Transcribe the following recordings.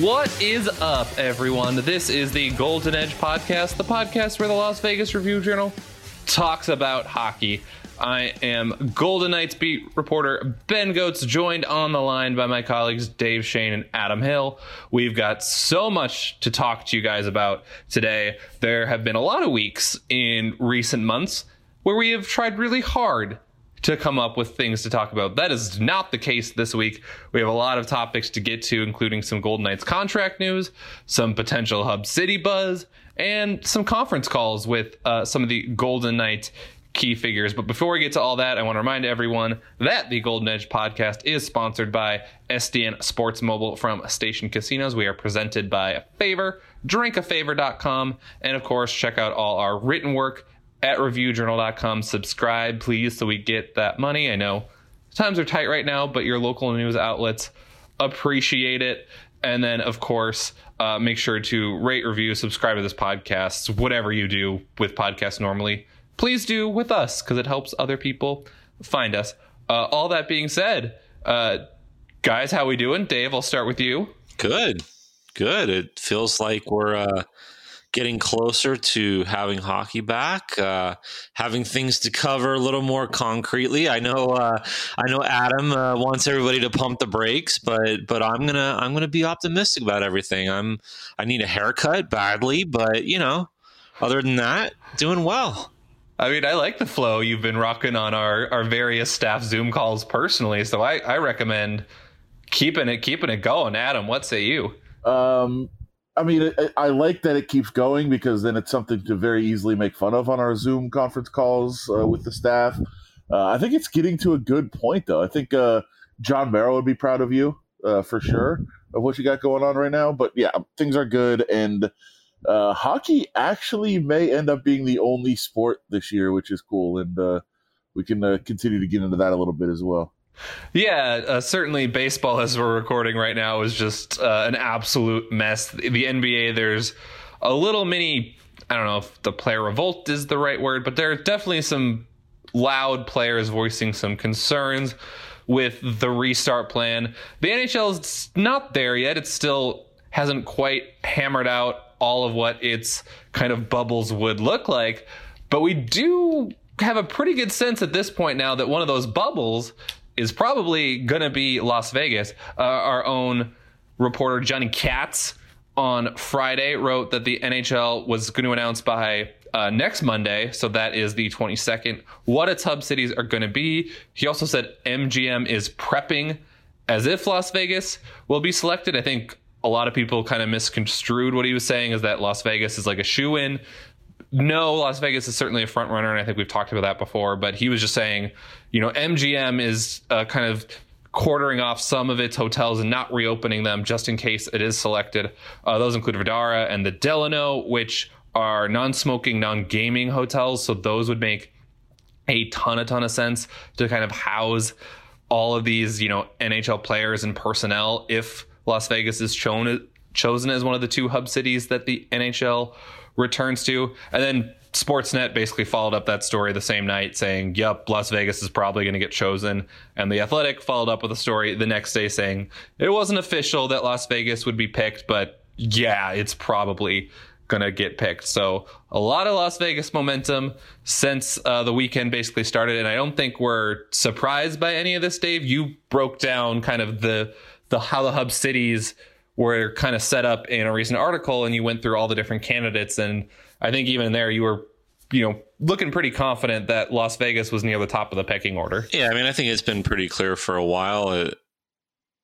What is up, everyone? This is the Golden Edge podcast, the podcast where the Las Vegas Review Journal talks about hockey. I am Golden Knights beat reporter Ben Gotz, joined on the line by my colleagues Dave Schoen and Adam Hill. We've got so much to talk to you guys about today. There have been a lot of weeks in recent months where we have tried really hard to come up with things to talk about. That is not the case this week. We have a lot of topics to get to, including some Golden Knights contract news, some potential Hub City buzz, and some conference calls with uh, some of the Golden Knights key figures. But before we get to all that, I want to remind everyone that the Golden Edge podcast is sponsored by STN Sports Mobile from Station Casinos. We are presented by a Favor, drinkafavor.com, and of course, check out all our written work at reviewjournal.com. Subscribe, please, so we get that money. I know times are tight right now, but your local news outlets appreciate it. And then, of course, uh, make sure to rate, review, subscribe to this podcast, whatever you do with podcasts normally. Please do with us because it helps other people find us. Uh, all that being said, uh, guys, how we doing? Dave, I'll start with you. Good, good. It feels like we're uh, getting closer to having hockey back, uh, having things to cover a little more concretely. I know, uh, I know Adam uh, wants everybody to pump the brakes, but but I'm gonna I'm gonna be optimistic about everything. I'm I need a haircut badly, but you know, other than that, doing well. I mean, I like the flow you've been rocking on our, our various staff Zoom calls personally. So I, I recommend keeping it keeping it going. Adam, what say you? Um, I mean, I, I, like that it keeps going because then it's something to very easily make fun of on our Zoom conference calls uh, with the staff. Uh, I think it's getting to a good point, though. I think uh, Jon Merrill would be proud of you uh, for sure of what you got going on right now. But yeah, things are good, and uh, hockey actually may end up being the only sport this year, which is cool, and uh, we can continue to get into that a little bit as well. Yeah, uh, certainly baseball as we're recording right now is just uh, an absolute mess. The NBA, there's a little mini, I don't know if the player revolt is the right word, but there are definitely some loud players voicing some concerns with the restart plan. The NHL is not there yet. It still hasn't quite hammered out all of what its kind of bubbles would look like, but we do have a pretty good sense at this point now that one of those bubbles is probably going to be Las Vegas. Uh, our own reporter Johnny Katz on Friday wrote that the NHL was going to announce by uh, next Monday, so that is the 22nd, what its hub cities are going to be. He also said MGM is prepping as if Las Vegas will be selected. I think a lot of people kind of misconstrued what he was saying is that Las Vegas is like a shoe in no, Las Vegas is certainly a front runner, and I think we've talked about that before. But he was just saying, you know, MGM is uh, kind of quartering off some of its hotels and not reopening them just in case it is selected. Uh, those include Vdara and the Delano, which are non-smoking, non-gaming hotels. So those would make a ton, a ton of sense to kind of house all of these, you know, NHL players and personnel if Las Vegas is chosen chosen as one of the two hub cities that the NHL returns to. And then Sportsnet basically followed up that story the same night saying, Yep, Las Vegas is probably going to get chosen. And The Athletic followed up with a story the next day saying, It wasn't official that Las Vegas would be picked, but yeah, it's probably going to get picked. So a lot of Las Vegas momentum since uh, the weekend basically started. And I don't think we're surprised by any of this, Dave. You broke down kind of the, the how hub cities were kind of set up in a recent article and you went through all the different candidates. And I think even there you were you know, looking pretty confident that Las Vegas was near the top of the pecking order. Yeah, I mean, I think it's been pretty clear for a while. Uh,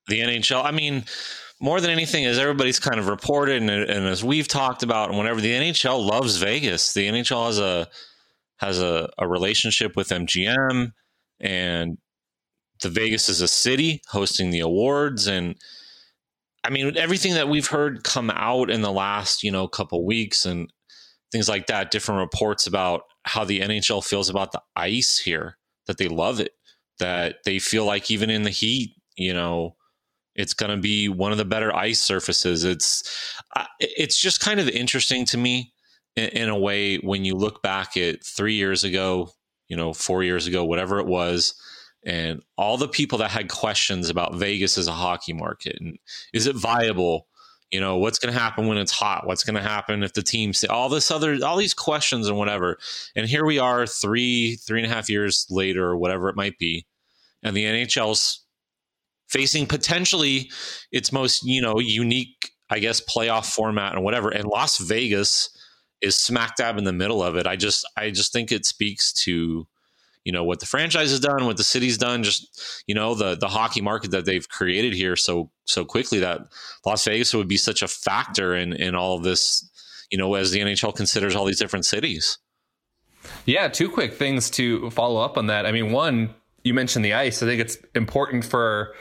the NHL, I mean, more than anything, as everybody's kind of reported and, and as we've talked about, and whenever the NHL loves Vegas, the NHL has a has a, a relationship with MGM, and the Vegas is a city hosting the awards, and I mean everything that we've heard come out in the last you know couple weeks and things like that, different reports about how the NHL feels about the ice here, that they love it, that they feel like even in the heat, you know, it's going to be one of the better ice surfaces. It's it's just kind of interesting to me in, in a way when you look back at 3 years ago, you know, 4 years ago, whatever it was, and all the people that had questions about Vegas as a hockey market and is it viable? you know what's going to happen when it's hot? What's going to happen if the team say all this other all these questions and whatever. And here we are three three and a half years later or whatever it might be and the nhl's facing potentially its most you know unique i guess playoff format and whatever. And las vegas is smack dab in the middle of it. I just i just think it speaks to you know what the franchise has done, what the city's done, just you know the the hockey market that they've created here so so quickly that Las Vegas would be such a factor in in all of this. You know, as the NHL considers all these different cities. Yeah, two quick things to follow up on that. I mean, one, you mentioned the ice. I think it's important for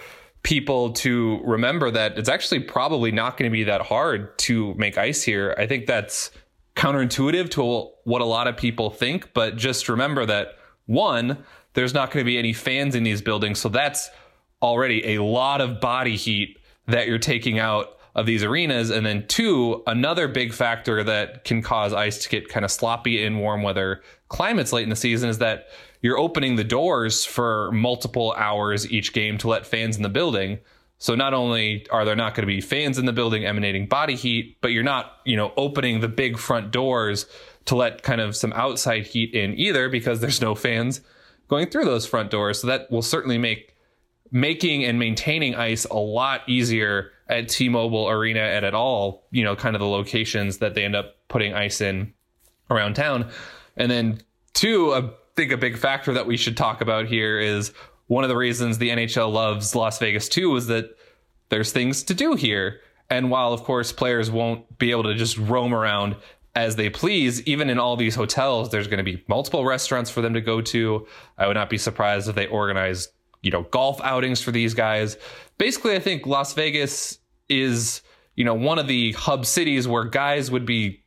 people to remember that it's actually probably not going to be that hard to make ice here. I think that's counterintuitive to what a lot of people think, but just remember that one, there's not going to be any fans in these buildings. So that's already a lot of body heat that you're taking out of these arenas. And then two, another big factor that can cause ice to get kind of sloppy in warm weather climates late in the season is that you're opening the doors for multiple hours each game to let fans in the building. So not only are there not going to be fans in the building emanating body heat, but you're not, you know, opening the big front doors to let kind of some outside heat in either because there's no fans going through those front doors. So that will certainly make making and maintaining ice a lot easier at T-Mobile Arena and at all, you know, kind of the locations that they end up putting ice in around town. And then two, I think a big factor that we should talk about here is one of the reasons the NHL loves Las Vegas too is that there's things to do here. And while of course players won't be able to just roam around as they please. Even in all these hotels, there's going to be multiple restaurants for them to go to. I would not be surprised if they organize, you know, golf outings for these guys. Basically, I think Las Vegas is, you know, one of the hub cities where guys would be,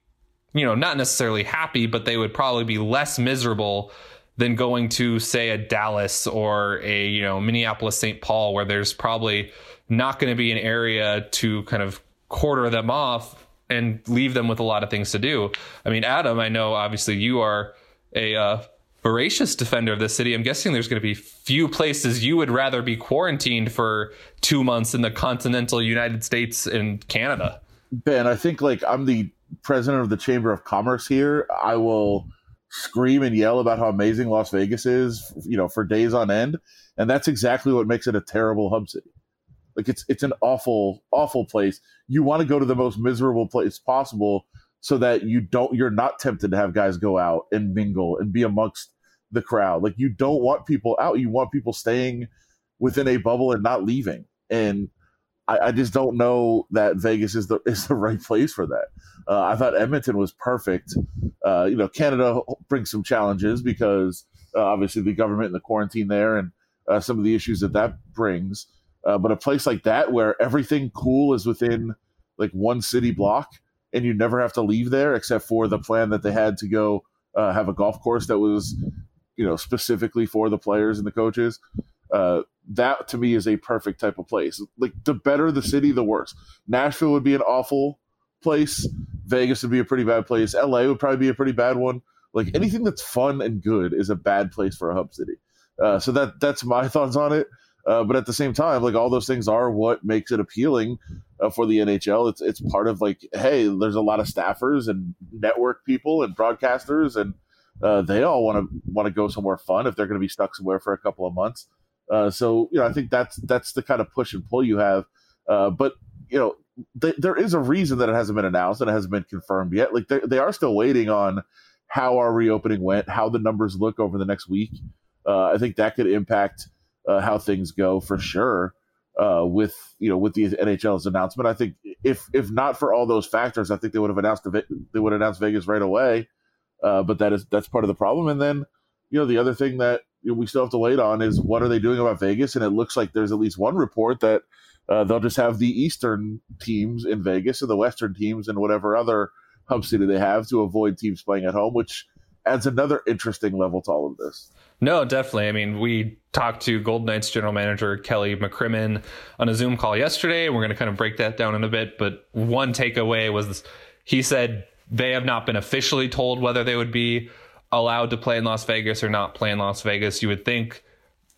you know, not necessarily happy, but they would probably be less miserable than going to say a Dallas or a, you know, Minneapolis, St. Paul, where there's probably not going to be an area to kind of quarter them off and leave them with a lot of things to do. I mean, Adam, I know obviously you are a uh, voracious defender of the city. I'm guessing there's going to be few places you would rather be quarantined for two months in the continental United States and Canada. Ben, I think like I'm the president of the Chamber of Commerce here. I will scream and yell about how amazing Las Vegas is, you know, for days on end, and that's exactly what makes it a terrible hub city. Like it's it's an awful awful place. You want to go to the most miserable place possible so that you don't you're not tempted to have guys go out and mingle and be amongst the crowd. Like you don't want people out. You want people staying within a bubble and not leaving. And I, I just don't know that Vegas is the is the right place for that. Uh, I thought Edmonton was perfect. Uh, you know, Canada brings some challenges because uh, obviously the government and the quarantine there and uh, some of the issues that that brings. Uh, but a place like that where everything cool is within like one city block and you never have to leave there except for the plan that they had to go uh, have a golf course that was you know specifically for the players and the coaches uh, that to me is a perfect type of place. Like the better the city the worse. Nashville would be an awful place. Vegas would be a pretty bad place. La would probably be a pretty bad one. Like anything that's fun and good is a bad place for a hub city. Uh, so that that's my thoughts on it. Uh, but at the same time, like all those things are what makes it appealing uh, for the NHL. It's it's part of like, hey, there's a lot of staffers and network people and broadcasters, and uh, they all want to want to go somewhere fun if they're going to be stuck somewhere for a couple of months. Uh, so you know, I think that's that's the kind of push and pull you have. Uh, but you know, th- there is a reason that it hasn't been announced and it hasn't been confirmed yet. Like they they are still waiting on how our reopening went, how the numbers look over the next week. I think that could impact uh, how things go for sure. Uh, with you know with the NHL's announcement, I think if if not for all those factors, I think they would have announced the, they would announce Vegas right away. Uh, but that is that's part of the problem. And then you know the other thing that you know, we still have to wait on is what are they doing about Vegas? And it looks like there's at least one report that uh, they'll just have the Eastern teams in Vegas and the Western teams and whatever other hub city they have to avoid teams playing at home, which adds another interesting level to all of this. No, definitely. I mean, we talked to Golden Knights general manager Kelly McCrimmon on a Zoom call yesterday. We're going to kind of break that down in a bit. But one takeaway was this, he said they have not been officially told whether they would be allowed to play in Las Vegas or not play in Las Vegas. You would think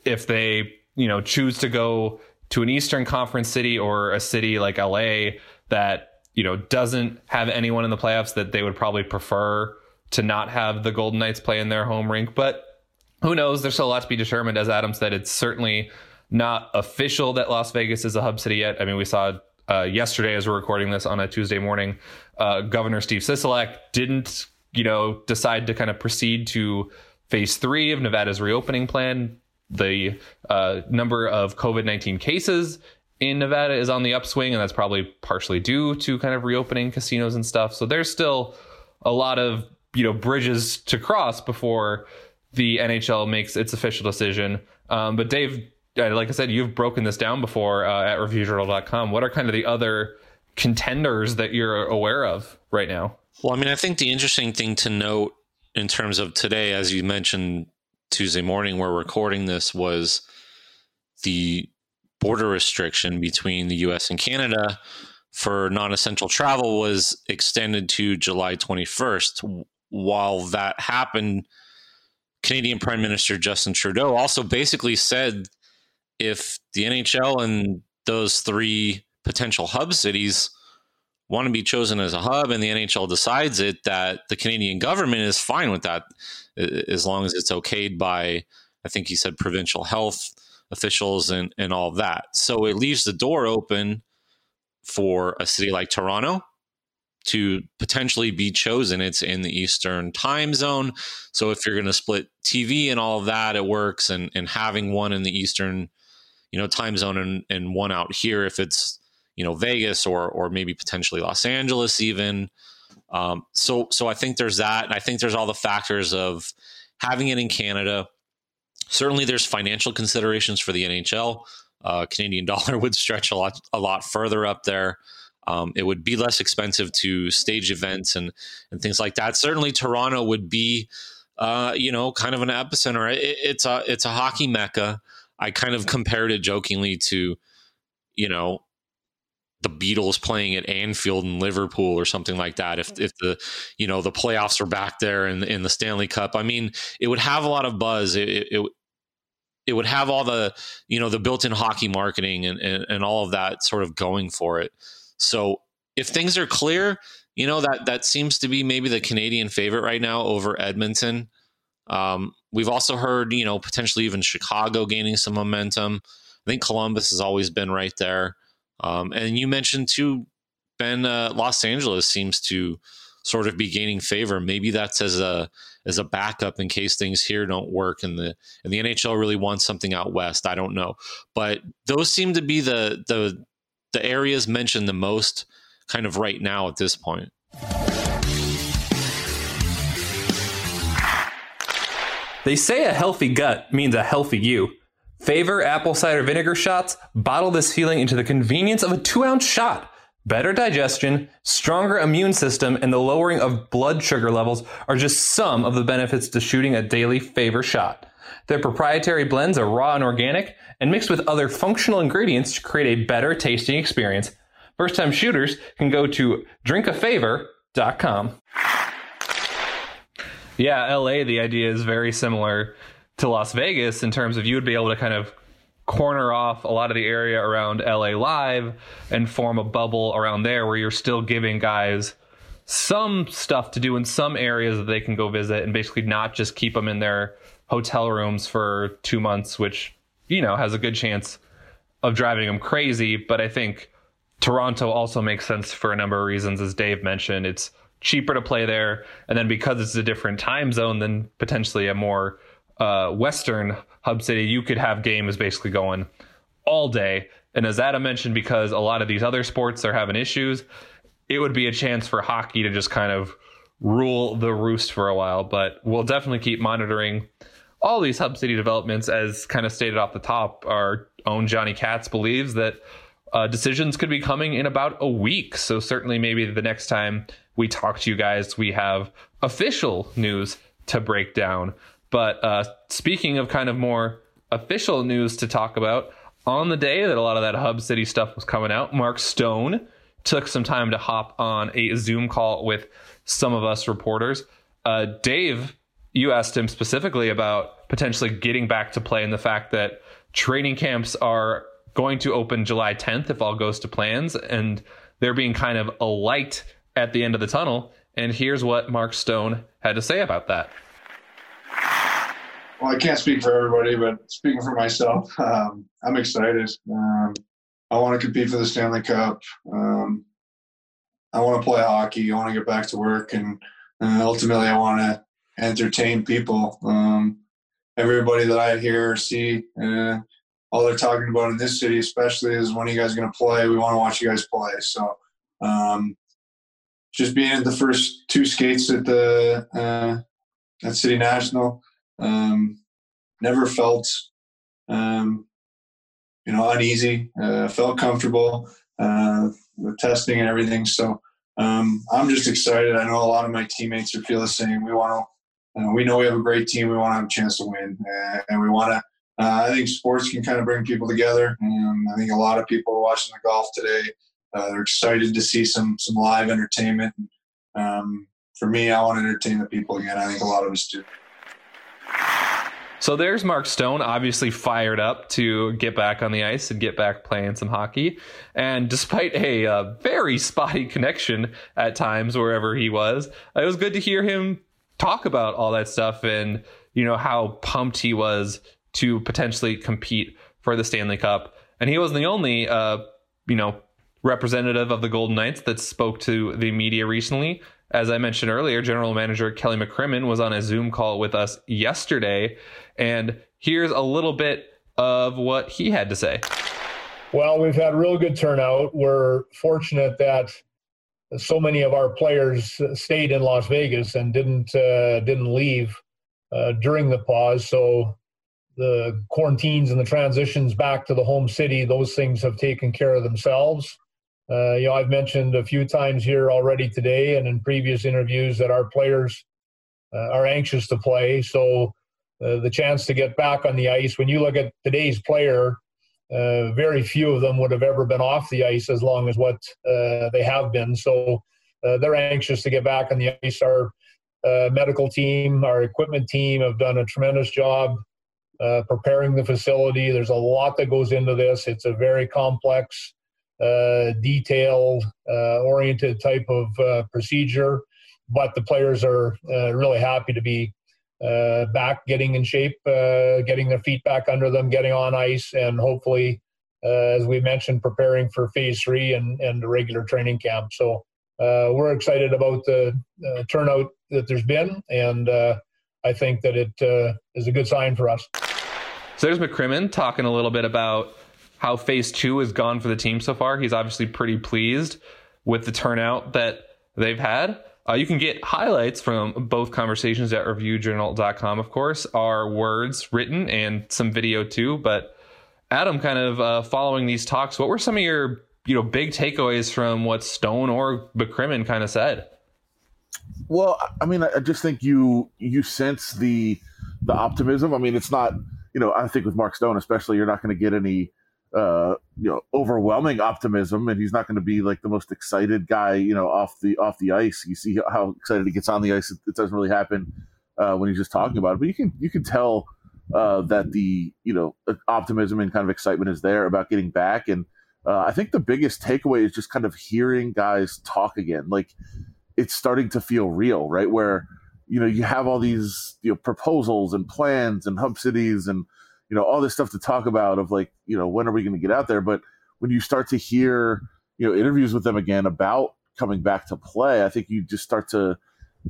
if they, you know, choose to go to an Eastern Conference city or a city like LA that, you know, doesn't have anyone in the playoffs that they would probably prefer to not have the Golden Knights play in their home rink. But who knows? There's still a lot to be determined. As Adam said, it's certainly not official that Las Vegas is a hub city yet. I mean, we saw uh, yesterday as we're recording this on a Tuesday morning, uh, Governor Steve Sisolak didn't, you know, decide to kind of proceed to phase three of Nevada's reopening plan. The uh, number of COVID 19 cases in Nevada is on the upswing, and that's probably partially due to kind of reopening casinos and stuff. So there's still a lot of, you know, bridges to cross before the NHL makes its official decision. Um, but Dave, uh, like I said, you've broken this down before uh, at reviewjournal.com. What are kind of the other contenders that you're aware of right now? Well, I mean, I think the interesting thing to note in terms of today, as you mentioned Tuesday morning, we're recording this, was the border restriction between the US and Canada for non essential travel was extended to July 21st. While that happened, Canadian Prime Minister Justin Trudeau also basically said if the NHL and those three potential hub cities want to be chosen as a hub and the NHL decides it, that the Canadian government is fine with that as long as it's okayed by, I think he said, provincial health officials and, and all that. So it leaves the door open for a city like Toronto to potentially be chosen. It's in the Eastern time zone. So if you're going to split TV and all of that, it works. And, and having one in the Eastern, you know, time zone and, and one out here, if it's, you know, Vegas or, or maybe potentially Los Angeles even. Um, so, so I think there's that. And I think there's all the factors of having it in Canada. Certainly there's financial considerations for the NHL. Uh, Canadian dollar would stretch a lot, a lot further up there. Um, it would be less expensive to stage events and and things like that. Certainly, Toronto would be, uh, you know, kind of an epicenter. It, it's a it's a hockey mecca. I kind of compared it jokingly to, you know, the Beatles playing at Anfield in Liverpool or something like that. If if the you know the playoffs are back there in in the Stanley Cup, I mean, it would have a lot of buzz. It, it, it would have all the you know the built-in hockey marketing and, and, and all of that sort of going for it. So if things are clear, you know that that seems to be maybe the Canadian favorite right now over Edmonton. Um, we've also heard, you know, potentially even Chicago gaining some momentum. I think Columbus has always been right there. Um, and you mentioned too, Ben, uh, Los Angeles seems to sort of be gaining favor. Maybe that's as a as a backup in case things here don't work and the and the NHL really wants something out west. I don't know, but those seem to be the the the areas mentioned the most kind of right now at this point. They say a healthy gut means a healthy you. Favor apple cider vinegar shots bottle this feeling into the convenience of a two ounce shot. Better digestion, stronger immune system, and the lowering of blood sugar levels are just some of the benefits to shooting a daily favor shot. Their proprietary blends are raw and organic and mixed with other functional ingredients to create a better tasting experience. First time shooters can go to drinkafavor.com. Yeah, LA, the idea is very similar to Las Vegas in terms of you would be able to kind of corner off a lot of the area around LA Live and form a bubble around there where you're still giving guys some stuff to do in some areas that they can go visit and basically not just keep them in their hotel rooms for two months, which, you know, has a good chance of driving them crazy. But I think Toronto also makes sense for a number of reasons, as Dave mentioned. It's cheaper to play there. And then because it's a different time zone than potentially a more uh, Western hub city, you could have games basically going all day. And as Adam mentioned, because a lot of these other sports are having issues, it would be a chance for hockey to just kind of rule the roost for a while. But we'll definitely keep monitoring all these hub city developments, as kind of stated off the top. Our own Johnny Katz believes that uh, decisions could be coming in about a week. So certainly, maybe the next time we talk to you guys, we have official news to break down. But uh, speaking of kind of more official news to talk about, on the day that a lot of that Hub City stuff was coming out, Mark Stone took some time to hop on a Zoom call with some of us reporters. Uh, Dave, you asked him specifically about potentially getting back to play and the fact that training camps are going to open July 10th if all goes to plans, and there being kind of a light at the end of the tunnel. And here's what Mark Stone had to say about that. Well, I can't speak for everybody, but speaking for myself, um, I'm excited. Um, I want to compete for the Stanley Cup. Um, I want to play hockey. I want to get back to work, and uh, ultimately, I want to entertain people. Um, everybody that I hear, or see, uh, all they're talking about in this city, especially, is when are you guys going to play? We want to watch you guys play. So, um, just being at the first two skates at the uh, at City National, um, never felt um, you know uneasy. Uh, felt comfortable uh, with testing and everything. So um, I'm just excited. I know a lot of my teammates are feel the same. We want to. Uh, we know we have a great team. We want to have a chance to win, and we want to uh, I think sports can kind of bring people together. I think a lot of people are watching the golf today. Uh, they're excited to see some some live entertainment. Um, for me, I want to entertain the people again. I think a lot of us do. So there's Mark Stone, obviously fired up to get back on the ice and get back playing some hockey. And despite a uh, very spotty connection at times wherever he was, it was good to hear him talk about all that stuff and you know how pumped he was to potentially compete for the Stanley Cup. And he wasn't the only, uh, you know, representative of the Golden Knights that spoke to the media recently. As I mentioned earlier, General Manager Kelly McCrimmon was on a Zoom call with us yesterday. And here's a little bit of what he had to say. Well, we've had real good turnout. We're fortunate that so many of our players stayed in Las Vegas and didn't uh, didn't leave uh, during the pause. So the quarantines and the transitions back to the home city, those things have taken care of themselves. Uh, you know, I've mentioned a few times here already today and in previous interviews that our players uh, are anxious to play. So uh, the chance to get back on the ice, when you look at today's player, uh, very few of them would have ever been off the ice as long as what uh, they have been. So uh, they're anxious to get back on the ice. Our medical team, our equipment team have done a tremendous job uh, preparing the facility. There's a lot that goes into this. It's a very complex, uh, detailed, uh, oriented type of uh, procedure, but the players are uh, really happy to be uh, back, getting in shape, uh, getting their feet back under them, getting on ice, and hopefully, uh, as we mentioned, preparing for phase three and, and the regular training camp. So uh, we're excited about the turnout that there's been, and I think that it is a good sign for us. So there's McCrimmon talking a little bit about how phase two has gone for the team so far. He's obviously pretty pleased with the turnout that they've had. Uh, you can get highlights from both conversations at reviewjournal.com, of course, our words written and some video too. But Adam, kind of uh, following these talks, what were some of your you know big takeaways from what Stone or McCrimmon kind of said? Well, I mean, I just think you you sense the the optimism. I mean, it's not you know, I think with Mark Stone, especially, you're not going to get any, uh, you know, overwhelming optimism, and he's not going to be like the most excited guy, you know, off the off the ice. You see how excited he gets on the ice; it, it doesn't really happen uh, when he's just talking about it. But you can you can tell uh, that the you know optimism and kind of excitement is there about getting back. And uh, I think the biggest takeaway is just kind of hearing guys talk again. Like it's starting to feel real, right? Where you know you have all these you know proposals and plans and hub cities and you know all this stuff to talk about of like you know when are we going to get out there? But when you start to hear you know interviews with them again about coming back to play i think you just start to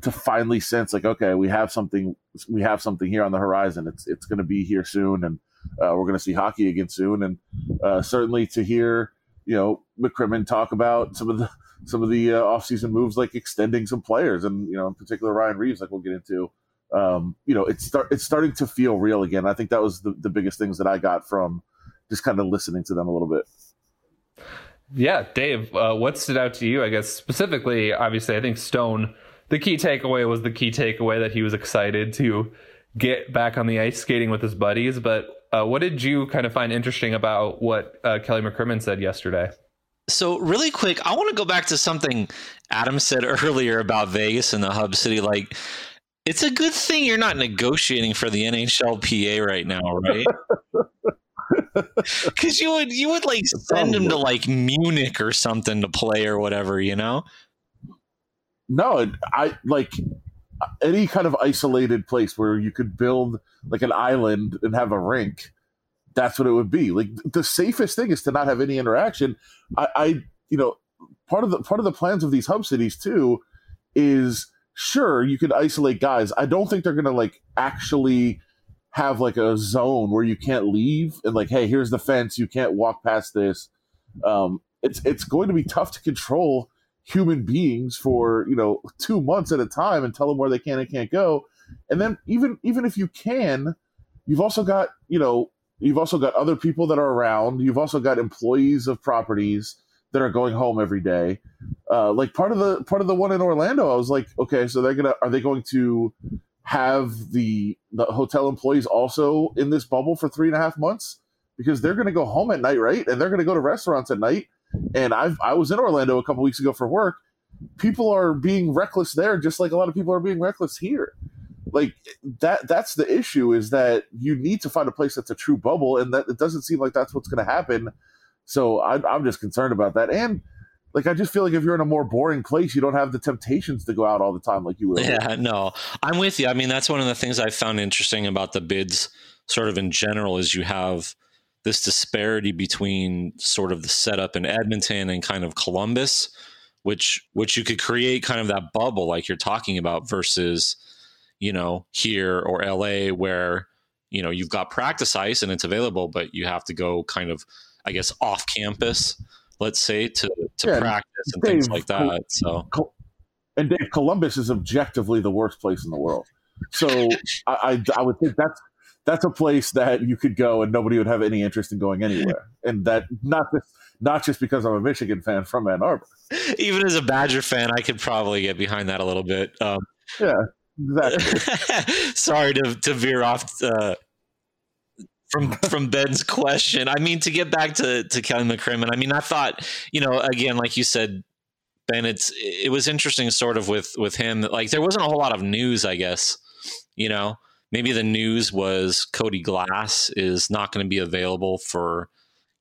to finally sense like okay we have something we have something here on the horizon. It's it's going to be here soon and uh, we're going to see hockey again soon. And uh, certainly to hear you know mccrimmon talk about some of the some of the uh, offseason moves like extending some players and you know in particular ryan reaves like we'll get into um, you know it's start it's starting to feel real again i think that was the, the biggest things that i got from just kind of listening to them a little bit yeah dave uh, what stood out to you i guess specifically obviously i think stone the key takeaway was the key takeaway that he was excited to get back on the ice skating with his buddies. But uh, what did you kind of find interesting about what uh, Kelly McCrimmon said yesterday? So, really quick, I want to go back to something Adam said earlier about Vegas and the hub city. Like, it's a good thing you're not negotiating for the NHLPA right now, right? Because you would you would like send him to like Munich or something to play or whatever, you know? no, I like any kind of isolated place where you could build like an island and have a rink. That's what it would be. Like the safest thing is to not have any interaction. I, I you know, part of the part of the plans of these hub cities too is sure you could isolate guys. I don't think they're gonna like actually have like a zone where you can't leave and like, hey, here's the fence, you can't walk past this. Um, it's it's going to be tough to control human beings for you know two months at a time and tell them where they can and can't go and then even even if you can you've also got you know you've also got other people that are around you've also got employees of properties that are going home every day uh, like part of the part of the one in orlando i was like okay so they're gonna are they going to have the the hotel employees also in this bubble for three and a half months because they're to go home at night right and they're to go to restaurants at night and I've I was in Orlando a couple weeks ago for work. People are being reckless there, just like a lot of people are being reckless here. Like that that's the issue is that you need to find a place that's a true bubble, and that it doesn't seem like that's what's to happen. So I, I'm just concerned about that, and like I just feel like if you're in a more boring place, you don't have the temptations to go out all the time like you would. Yeah, no, I'm with you. I mean, that's one of the things I found interesting about the bids, sort of in general, is you have this disparity between sort of the setup in Edmonton and kind of Columbus, which which you could create kind of that bubble like you're talking about versus, you know, here or LA where, you know, you've got practice ice and it's available, but you have to go kind of, I guess, off campus, let's say, to to yeah, practice and Dave, things like that. So and Dave, Columbus is objectively the worst place in the world. So I, I, I would think that's that's a place that you could go and nobody would have any interest in going anywhere. And that not just not just because I'm a Michigan fan from Ann Arbor. Even as a Badger fan, I could probably get behind that a little bit. Um, yeah, exactly. sorry to to veer off uh, from from Ben's question. I mean, to get back to to Kelly McCrimmon. I mean, I thought you know again, like you said, Ben, it's it was interesting, sort of with with him. Like there wasn't a whole lot of news, I guess. You know, maybe the news was Cody Glass is not going to be available for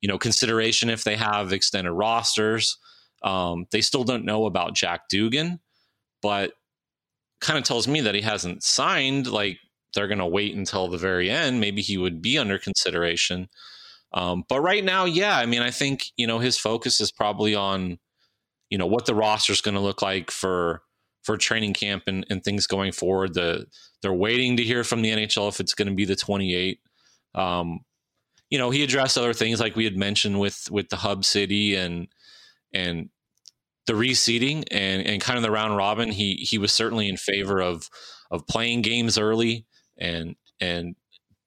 you know consideration if they have extended rosters. Um, they still don't know about Jack Dugan, but kind of tells me that he hasn't signed. Like they're going to wait until the very end. Maybe he would be under consideration. Um, but right now, yeah, I mean, I think you know his focus is probably on you know what the roster is going to look like for for training camp and, and things going forward. The they're waiting to hear from the NHL if it's going to be the 28. Um, you know, he addressed other things like we had mentioned with with the hub city and and the reseeding and and kind of the round robin. He he was certainly in favor of of playing games early and and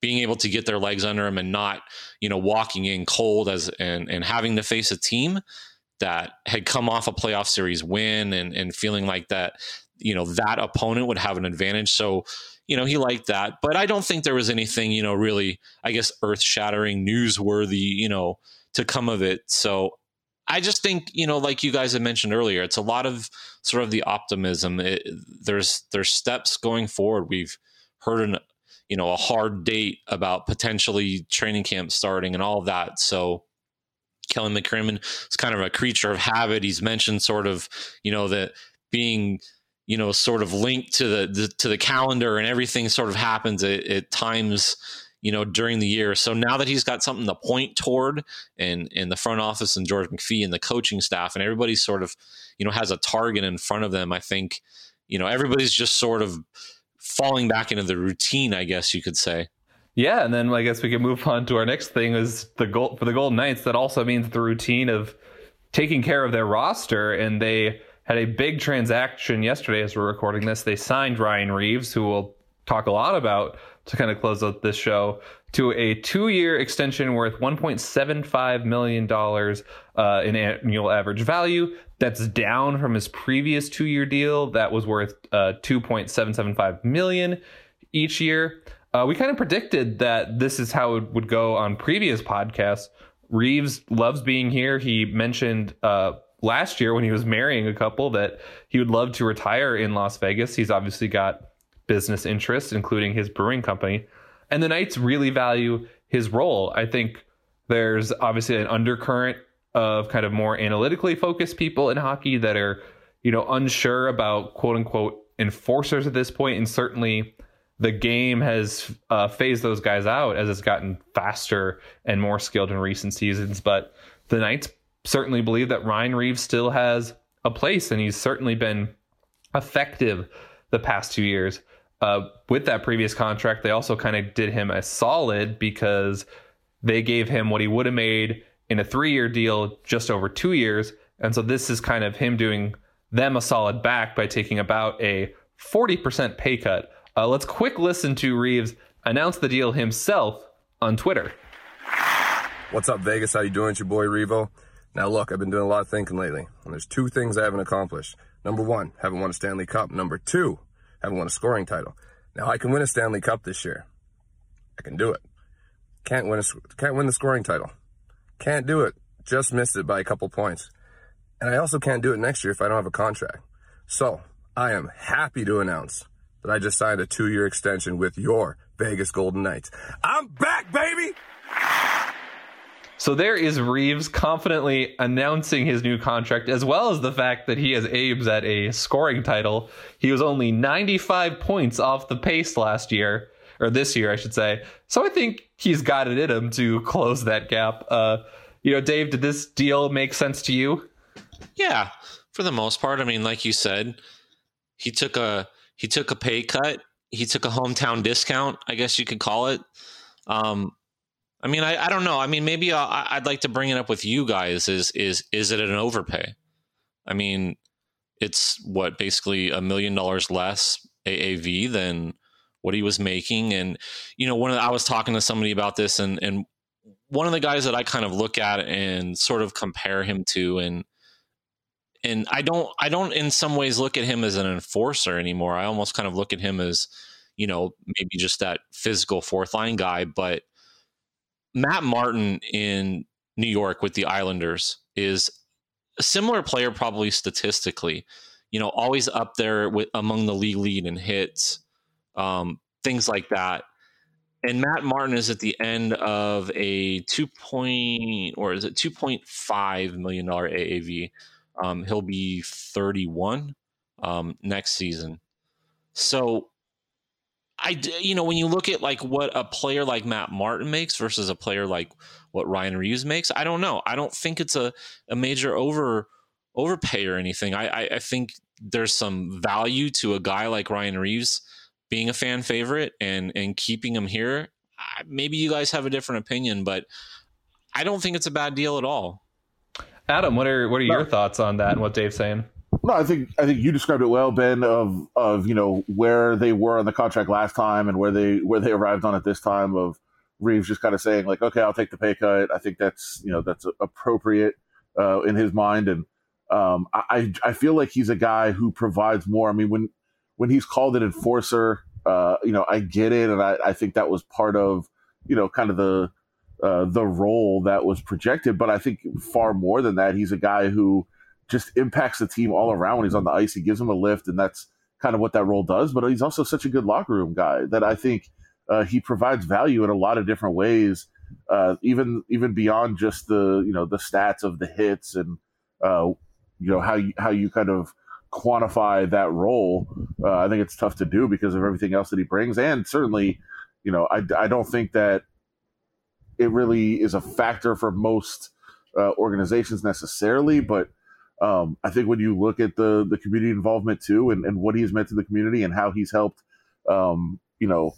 being able to get their legs under them and not you know walking in cold as and and having to face a team that had come off a playoff series win and and feeling like that you know that opponent would have an advantage. So you know he liked that. But i don't think there was anything you know really i guess earth shattering newsworthy you know to come of it. So i just think you know like you guys had mentioned earlier it's a lot of sort of the optimism. It, there's there's steps going forward. We've heard an you know a hard date about potentially training camp starting and all of that. So Kelly McCrimmon is kind of a creature of habit. He's mentioned sort of you know that being you know sort of linked to the, the to the calendar and everything sort of happens at, at times you know, during the year. So now that he's got something to point toward and in the front office and George McPhee and the coaching staff and everybody sort of, you know, has a target in front of them, I think, you know, everybody's just sort of falling back into the routine, I guess you could say. Yeah, and then I guess we can move on to our next thing is the goal for the Golden Knights. That also means the routine of taking care of their roster, and they had a big transaction yesterday as we're recording this. They signed Ryan Reaves, who we'll talk a lot about to kind of close out this show to a two-year extension worth 1.75 million dollars uh, in annual average value. That's down from his previous two-year deal that was worth uh, 2.775 million each year. Uh, we kind of predicted that this is how it would go on previous podcasts. Reaves loves being here. He mentioned uh, last year when he was marrying a couple that he would love to retire in Las Vegas. He's obviously got business interests, including his brewing company. And the Knights really value his role. I think there's obviously an undercurrent of kind of more analytically focused people in hockey that are, you know, unsure about quote unquote enforcers at this point. And certainly the game has uh, phased those guys out as it's gotten faster and more skilled in recent seasons. But the Knights certainly believe that Ryan Reaves still has a place and he's certainly been effective the past two years uh, with that previous contract, they also kind of did him a solid because they gave him what he would have made in a three year deal just over two years. And so this is kind of him doing them a solid back by taking about a 40% pay cut. Uh, let's quick listen to Reaves announce the deal himself on Twitter. What's up, Vegas? How you doing? It's your boy Reavo. Now, look, I've been doing a lot of thinking lately, and there's two things I haven't accomplished. Number one, haven't won a Stanley Cup. Number two, haven't won a scoring title. Now I can win a Stanley Cup this year. I can do it. Can't win a, can't win the scoring title. Can't do it. Just missed it by a couple points. And I also can't do it next year if I don't have a contract. So I am happy to announce that I just signed a two year extension with your Vegas Golden Knights. I'm back, baby! So there is Reaves confidently announcing his new contract, as well as the fact that he has aims at a scoring title. He was only 95 points off the pace last year, or this year, I should say. So I think he's got it in him to close that gap. Uh, you know, Dave, did this deal make sense to you? Yeah, for the most part. I mean, like you said, he took a he took a pay cut. He took a hometown discount, I guess you could call it. Um, I mean, I, I don't know. I mean, maybe i would like to bring it up with you guys. Is is is it an overpay? I mean, it's what basically a million dollars less AAV than what he was making, and you know, one of the, I was talking to somebody about this, and and one of the guys that I kind of look at and sort of compare him to, and and I don't I don't in some ways look at him as an enforcer anymore. I almost kind of look at him as you know maybe just that physical fourth line guy, but Matt Martin in New York with the Islanders is a similar player, probably statistically. You know, always up there with among the league lead in hits, um, things like that. And Matt Martin is at the end of a two point or is it two point five million dollar AAV. Um, he'll be thirty one um, next season. So I, you know, when you look at like what a player like Matt Martin makes versus a player like what Ryan Reaves makes, I don't know. I don't think it's a, a major over overpay or anything. I, I, I think there's some value to a guy like Ryan Reaves being a fan favorite and and keeping him here. Maybe you guys have a different opinion, but I don't think it's a bad deal at all. Adam, what are what are your thoughts on that and what Dave's saying? No, I think I think you described it well, Ben. Of of you know where they were on the contract last time and where they where they arrived on at this time. Of Reaves just kind of saying like, okay, I'll take the pay cut. I think that's you know that's appropriate uh, in his mind, and um, I I feel like he's a guy who provides more. I mean, when when he's called an enforcer, uh, you know, I get it, and I, I think that was part of you know kind of the uh, the role that was projected. But I think far more than that, he's a guy who just impacts the team all around when he's on the ice. He gives them a lift, and that's kind of what that role does, but he's also such a good locker room guy that I think uh, he provides value in a lot of different ways, uh, even even beyond just the you know the stats of the hits and uh, you know how you how you kind of quantify that role. Uh, I think it's tough to do because of everything else that he brings, and certainly, you know, I I don't think that it really is a factor for most uh, organizations necessarily, but um, I think when you look at the the community involvement too, and, and what he's meant to the community, and how he's helped, um, you know,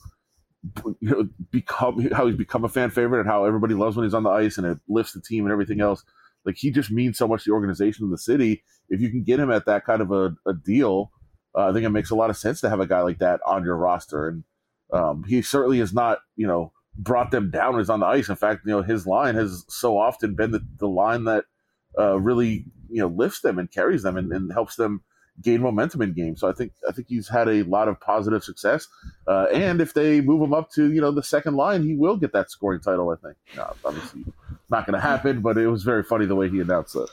you know, become how he's become a fan favorite, and how everybody loves when he's on the ice, and it lifts the team and everything else. Like he just means so much to the organization of the city. If you can get him at that kind of a, a deal, uh, I think it makes a lot of sense to have a guy like that on your roster. And um, he certainly has not, you know, brought them down as on the ice. In fact, you know, his line has so often been the, the line that uh, really, you know, lifts them and carries them and, and, helps them gain momentum in games. So I think I think he's had a lot of positive success. Uh, and if they move him up to you know the second line, he will get that scoring title. I think. No, obviously, not going to happen. But it was very funny the way he announced it.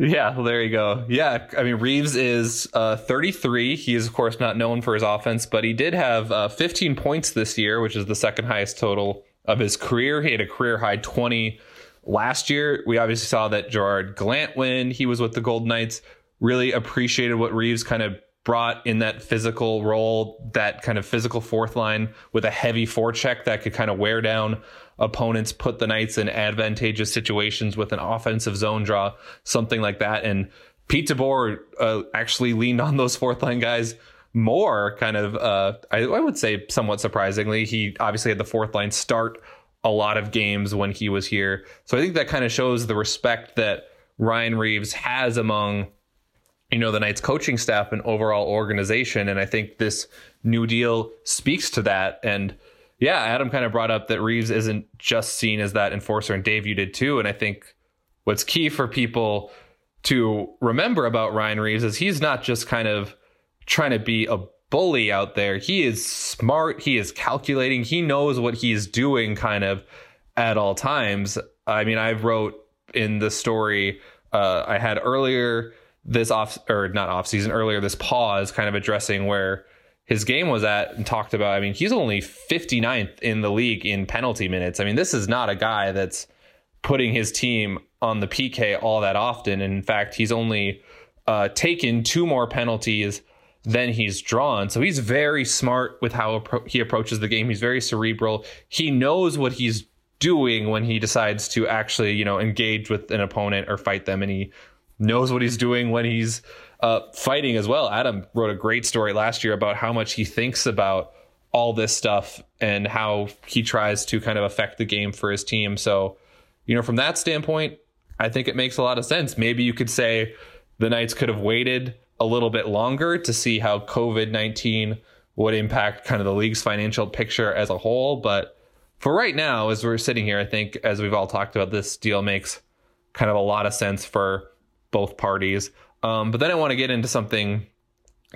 Yeah, well, there you go. Yeah, I mean Reaves is uh, 33. He is of course not known for his offense, but he did have uh, 15 points this year, which is the second highest total of his career. He had a career high 20 last year. We obviously saw that Gerard Gallant when he was with the Golden Knights really appreciated what Reaves kind of brought in that physical role, that kind of physical fourth line with a heavy forecheck that could kind of wear down opponents, put the Knights in advantageous situations with an offensive zone draw, something like that. And Pete DeBoer uh, actually leaned on those fourth line guys more, kind of, uh, I, I would say somewhat surprisingly. He obviously had the fourth line start a lot of games when he was here. So I think that kind of shows the respect that Ryan Reaves has among you know the Knights coaching staff and overall organization and I think this new deal speaks to that and yeah, Adam kind of brought up that Reaves isn't just seen as that enforcer, and Dave, you did too. And I think what's key for people to remember about Ryan Reaves is he's not just kind of trying to be a bully out there. He is smart, he is calculating, he knows what he's doing kind of at all times. I mean, I wrote in the story uh, I had earlier this off or not off season earlier this pause kind of addressing where his game was at and talked about. I mean, he's only 59th in the league in penalty minutes. I mean, this is not a guy that's putting his team on the PK all that often. And in fact, he's only uh, taken two more penalties than he's drawn. So he's very smart with how he approaches the game. He's very cerebral. He knows what he's doing when he decides to actually, you know, engage with an opponent or fight them. And he knows what he's doing when he's uh, fighting as well. Adam wrote a great story last year about how much he thinks about all this stuff and how he tries to kind of affect the game for his team. So, you know, from that standpoint, I think it makes a lot of sense. Maybe you could say the Knights could have waited a little bit longer to see how COVID 19 would impact kind of the league's financial picture as a whole. But for right now, as we're sitting here, I think, as we've all talked about, this deal makes kind of a lot of sense for both parties. Um, but then I want to get into something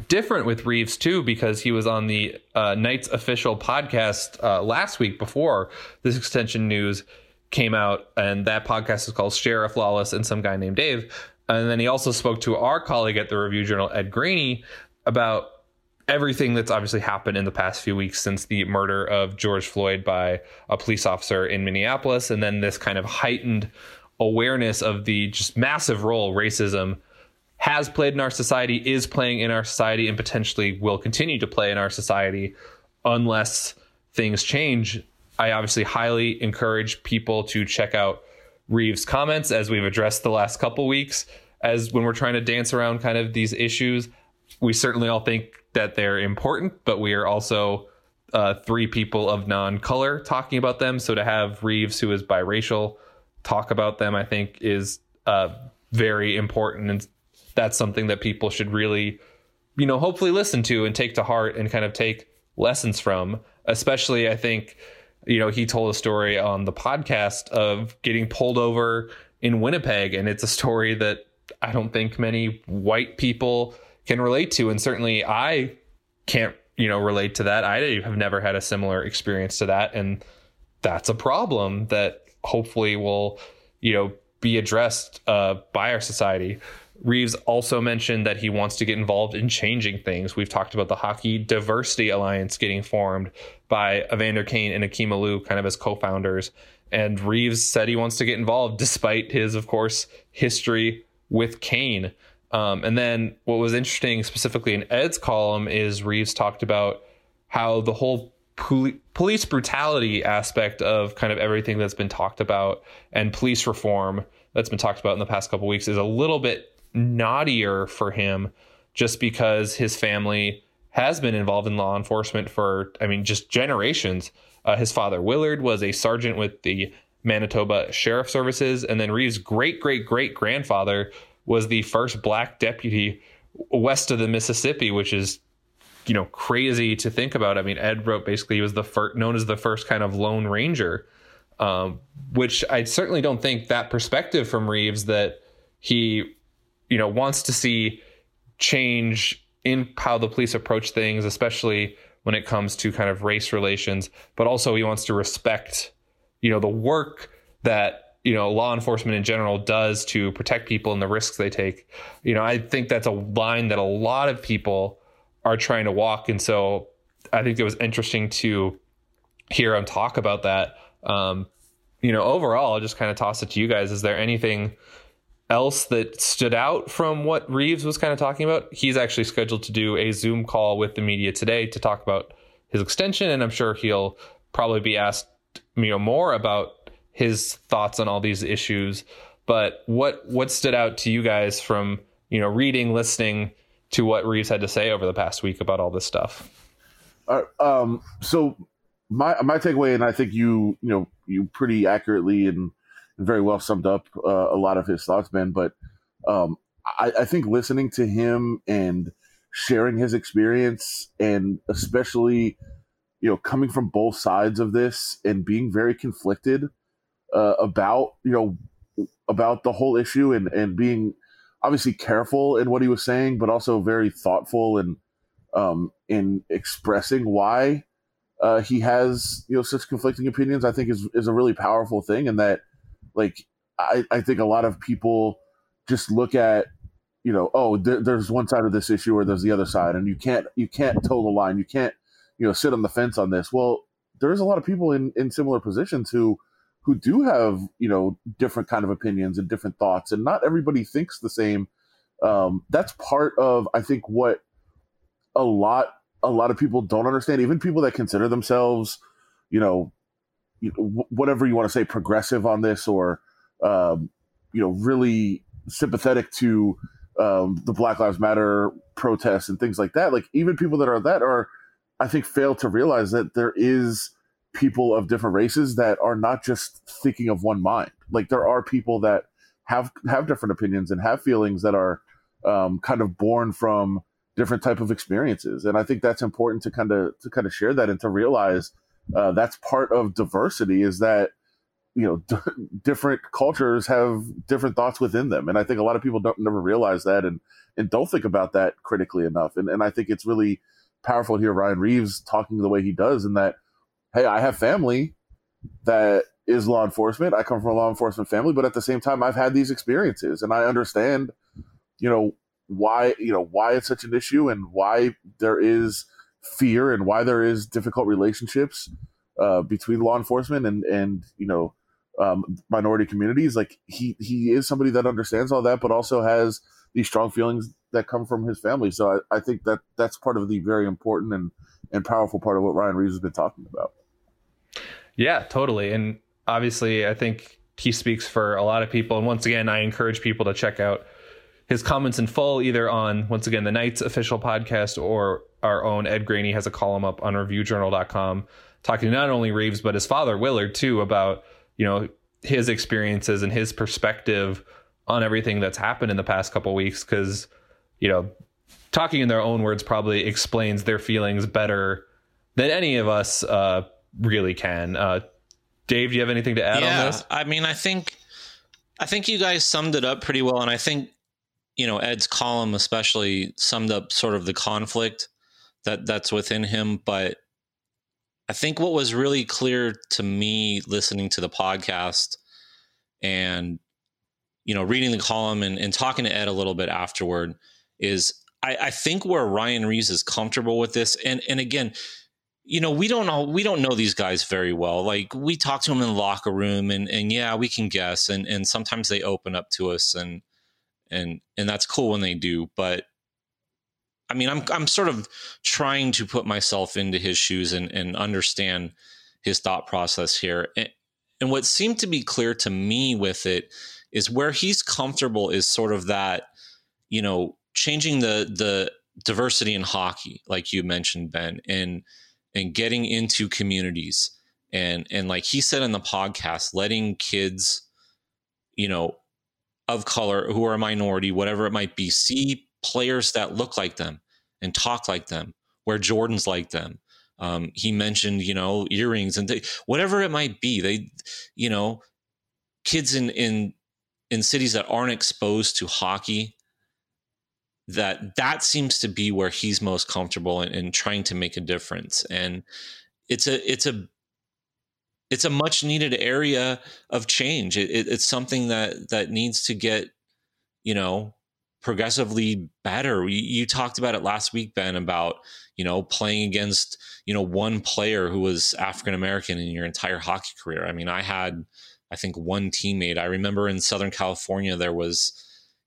different with Reaves too, because he was on the uh, Knights official podcast uh, last week before this extension news came out, and that podcast is called Sheriff Lawless and some guy named Dave. And then he also spoke to our colleague at the Review Journal, Ed Graney, about everything that's obviously happened in the past few weeks since the murder of George Floyd by a police officer in Minneapolis, and then this kind of heightened awareness of the just massive role racism has played in our society, is playing in our society, and potentially will continue to play in our society unless things change. I obviously highly encourage people to check out Reaves' comments as we've addressed the last couple weeks. As when we're trying to dance around kind of these issues, we certainly all think that they're important, but we are also uh, three people of non color talking about them. So to have Reaves, who is biracial, talk about them, I think is uh, very important and that's something that people should really, you know, hopefully listen to and take to heart and kind of take lessons from. Especially, I think, you know, he told a story on the podcast of getting pulled over in Winnipeg, and it's a story that I don't think many white people can relate to, and certainly I can't, you know, relate to that. I have never had a similar experience to that, and that's a problem that hopefully will, you know, be addressed uh, by our society. Reaves also mentioned that he wants to get involved in changing things. We've talked about the Hockey Diversity Alliance getting formed by Evander Kane and Akim Aliu kind of as co-founders. And Reaves said he wants to get involved despite his, of course, history with Kane. Um, and then what was interesting specifically in Ed's column is Reaves talked about how the whole police brutality aspect of kind of everything that's been talked about and police reform that's been talked about in the past couple weeks is a little bit knottier for him just because his family has been involved in law enforcement for, I mean, just generations. Uh, his father, Willard, was a sergeant with the Manitoba Sheriff Services. And then Reaves' great great great grandfather was the first black deputy west of the Mississippi, which is, you know, crazy to think about. I mean, Ed wrote basically he was the first, known as the first kind of Lone Ranger, um, which I certainly don't think that perspective from Reaves that he you know wants to see change in how the police approach things, especially when it comes to kind of race relations, but also he wants to respect, you know, the work that you know law enforcement in general does to protect people and the risks they take. You know, I think that's a line that a lot of people are trying to walk, and so I think it was interesting to hear him talk about that. Um, you know, overall, I'll just kind of toss it to you guys. Is there anything else that stood out from what Reaves was kind of talking about. He's actually scheduled to do a Zoom call with the media today to talk about his extension, and I'm sure he'll probably be asked you know more about his thoughts on all these issues. But what what stood out to you guys from you know reading, listening to what Reaves had to say over the past week about all this stuff? Uh, um, so my my takeaway, and I think you you know you pretty accurately and very well summed up uh, a lot of his thoughts, Ben. But um, I, I, think listening to him and sharing his experience, and especially you know coming from both sides of this and being very conflicted uh, about you know about the whole issue and and being obviously careful in what he was saying, but also very thoughtful and um, in expressing why uh, he has you know such conflicting opinions. I think is is a really powerful thing, and that like I, I think a lot of people just look at you know oh there, there's one side of this issue or there's the other side and you can't you can't toe the line you can't you know sit on the fence on this well there's a lot of people in in similar positions who who do have you know different kind of opinions and different thoughts and not everybody thinks the same um, that's part of i think what a lot a lot of people don't understand even people that consider themselves you know whatever you want to say, progressive on this, or um, you know, really sympathetic to um, the Black Lives Matter protests and things like that. Like even people that are that are, I think, fail to realize that there is people of different races that are not just thinking of one mind. Like there are people that have have different opinions and have feelings that are um, kind of born from different type of experiences. And i think that's important to kind of to kind of share that and to realize uh, that's part of diversity is that you know d- different cultures have different thoughts within them. And i think a lot of people don't never realize that and and don't think about that critically enough. And, and i think it's really powerful to hear ryan reaves talking the way he does and that hey i have family that is law enforcement i come from a law enforcement family but at the same time i've had these experiences and i understand you know why you know why it's such an issue and why there is fear and why there is difficult relationships uh, between law enforcement and and you know um, minority communities. Like he he is somebody that understands all that, but also has these strong feelings that come from his family. So I, I think that that's part of the very important and and powerful part of what Ryan Reaves has been talking about. Yeah, totally. And obviously, I think he speaks for a lot of people. And once again, I encourage people to check out his comments in full, either on once again the Knights official podcast or our own Ed Graney has a column up on reviewjournal.com talking to not only Reaves but his father Willard too about you know his experiences and his perspective on everything that's happened in the past couple weeks because you know talking in their own words probably explains their feelings better than any of us uh, really can. Uh, Dave, do you have anything to add yeah, on this? I mean, I think I think you guys summed it up pretty well, and I think you know Ed's column especially summed up sort of the conflict that that's within him but i think what was really clear to me listening to the podcast and you know, reading the column and, and talking to Ed a little bit afterward is I, I think where Ryan Reaves is comfortable with this, and and again, you know, we don't know we don't know these guys very well. Like we talk to them in the locker room, and and yeah, we can guess, and and sometimes they open up to us, and and and that's cool when they do, but. I mean, I'm I'm sort of trying to put myself into his shoes and, and understand his thought process here. And, and what seemed to be clear to me with it is where he's comfortable is sort of that, you know, changing the the diversity in hockey, like you mentioned, Ben, and and getting into communities and and like he said in the podcast, letting kids, you know, of color who are a minority, whatever it might be, see players that look like them and talk like them, wear Jordans like them. Um, he mentioned, you know, earrings and th- whatever it might be. They, you know, kids in in in cities that aren't exposed to hockey that that seems to be where he's most comfortable in, in, trying to make a difference and it's a it's a it's a much needed area of change it, it, it's something that that needs to get you know progressively better you, you talked about it last week ben about you know playing against you know one player who was african american in your entire hockey career i mean i had I think one teammate. I remember in Southern California there was,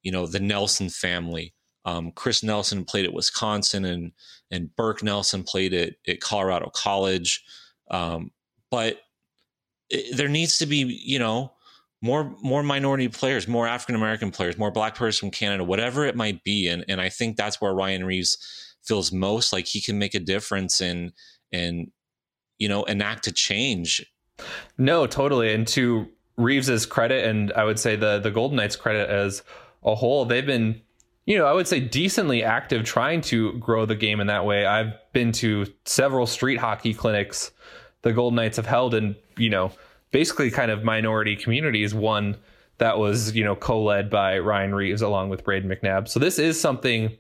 you know, the Nelson family. Um, Chris Nelson played at Wisconsin, and and Burke Nelson played at at Colorado College. Um, but it, there needs to be, you know, more more minority players, more African American players, more Black players from Canada, whatever it might be. And and I think that's where Ryan Reaves feels most like he can make a difference and and you know enact a change. No, totally. And to Reaves's credit, and I would say the the Golden Knights credit as a whole, they've been, you know, I would say decently active trying to grow the game in that way. I've been to several street hockey clinics the Golden Knights have held in, you know, basically kind of minority communities. One that was, you know, co-led by Ryan Reaves along with Brayden McNabb. So this is something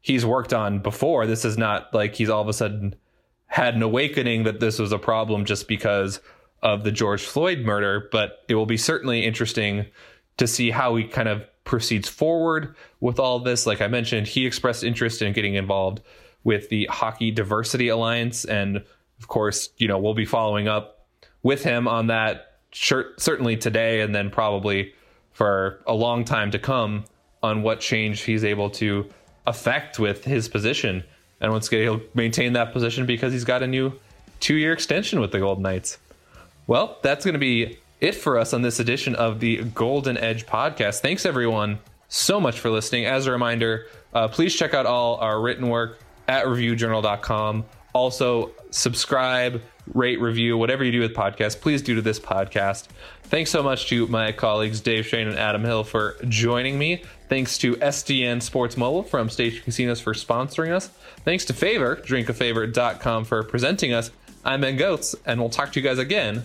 he's worked on before. This is not like he's all of a sudden had an awakening that this was a problem just because of the George Floyd murder, but it will be certainly interesting to see how he kind of proceeds forward with all this. Like I mentioned, he expressed interest in getting involved with the Hockey Diversity Alliance. And of course, you know, we'll be following up with him on that certainly today and then probably for a long time to come on what change he's able to affect with his position. And once again, he'll maintain that position because he's got a new two year extension with the Golden Knights. Well, that's going to be it for us on this edition of the Golden Edge podcast. Thanks, everyone, so much for listening. As a reminder, uh, please check out all our written work at reviewjournal.com. Also, subscribe, rate, review, whatever you do with podcasts, please do to this podcast. Thanks so much to my colleagues Dave Schoen and Adam Hill for joining me. Thanks to STN Sports Mobile from Station Casinos for sponsoring us. Thanks to Favor, drinkafavor.com for presenting us. I'm Ben Gotz, and we'll talk to you guys again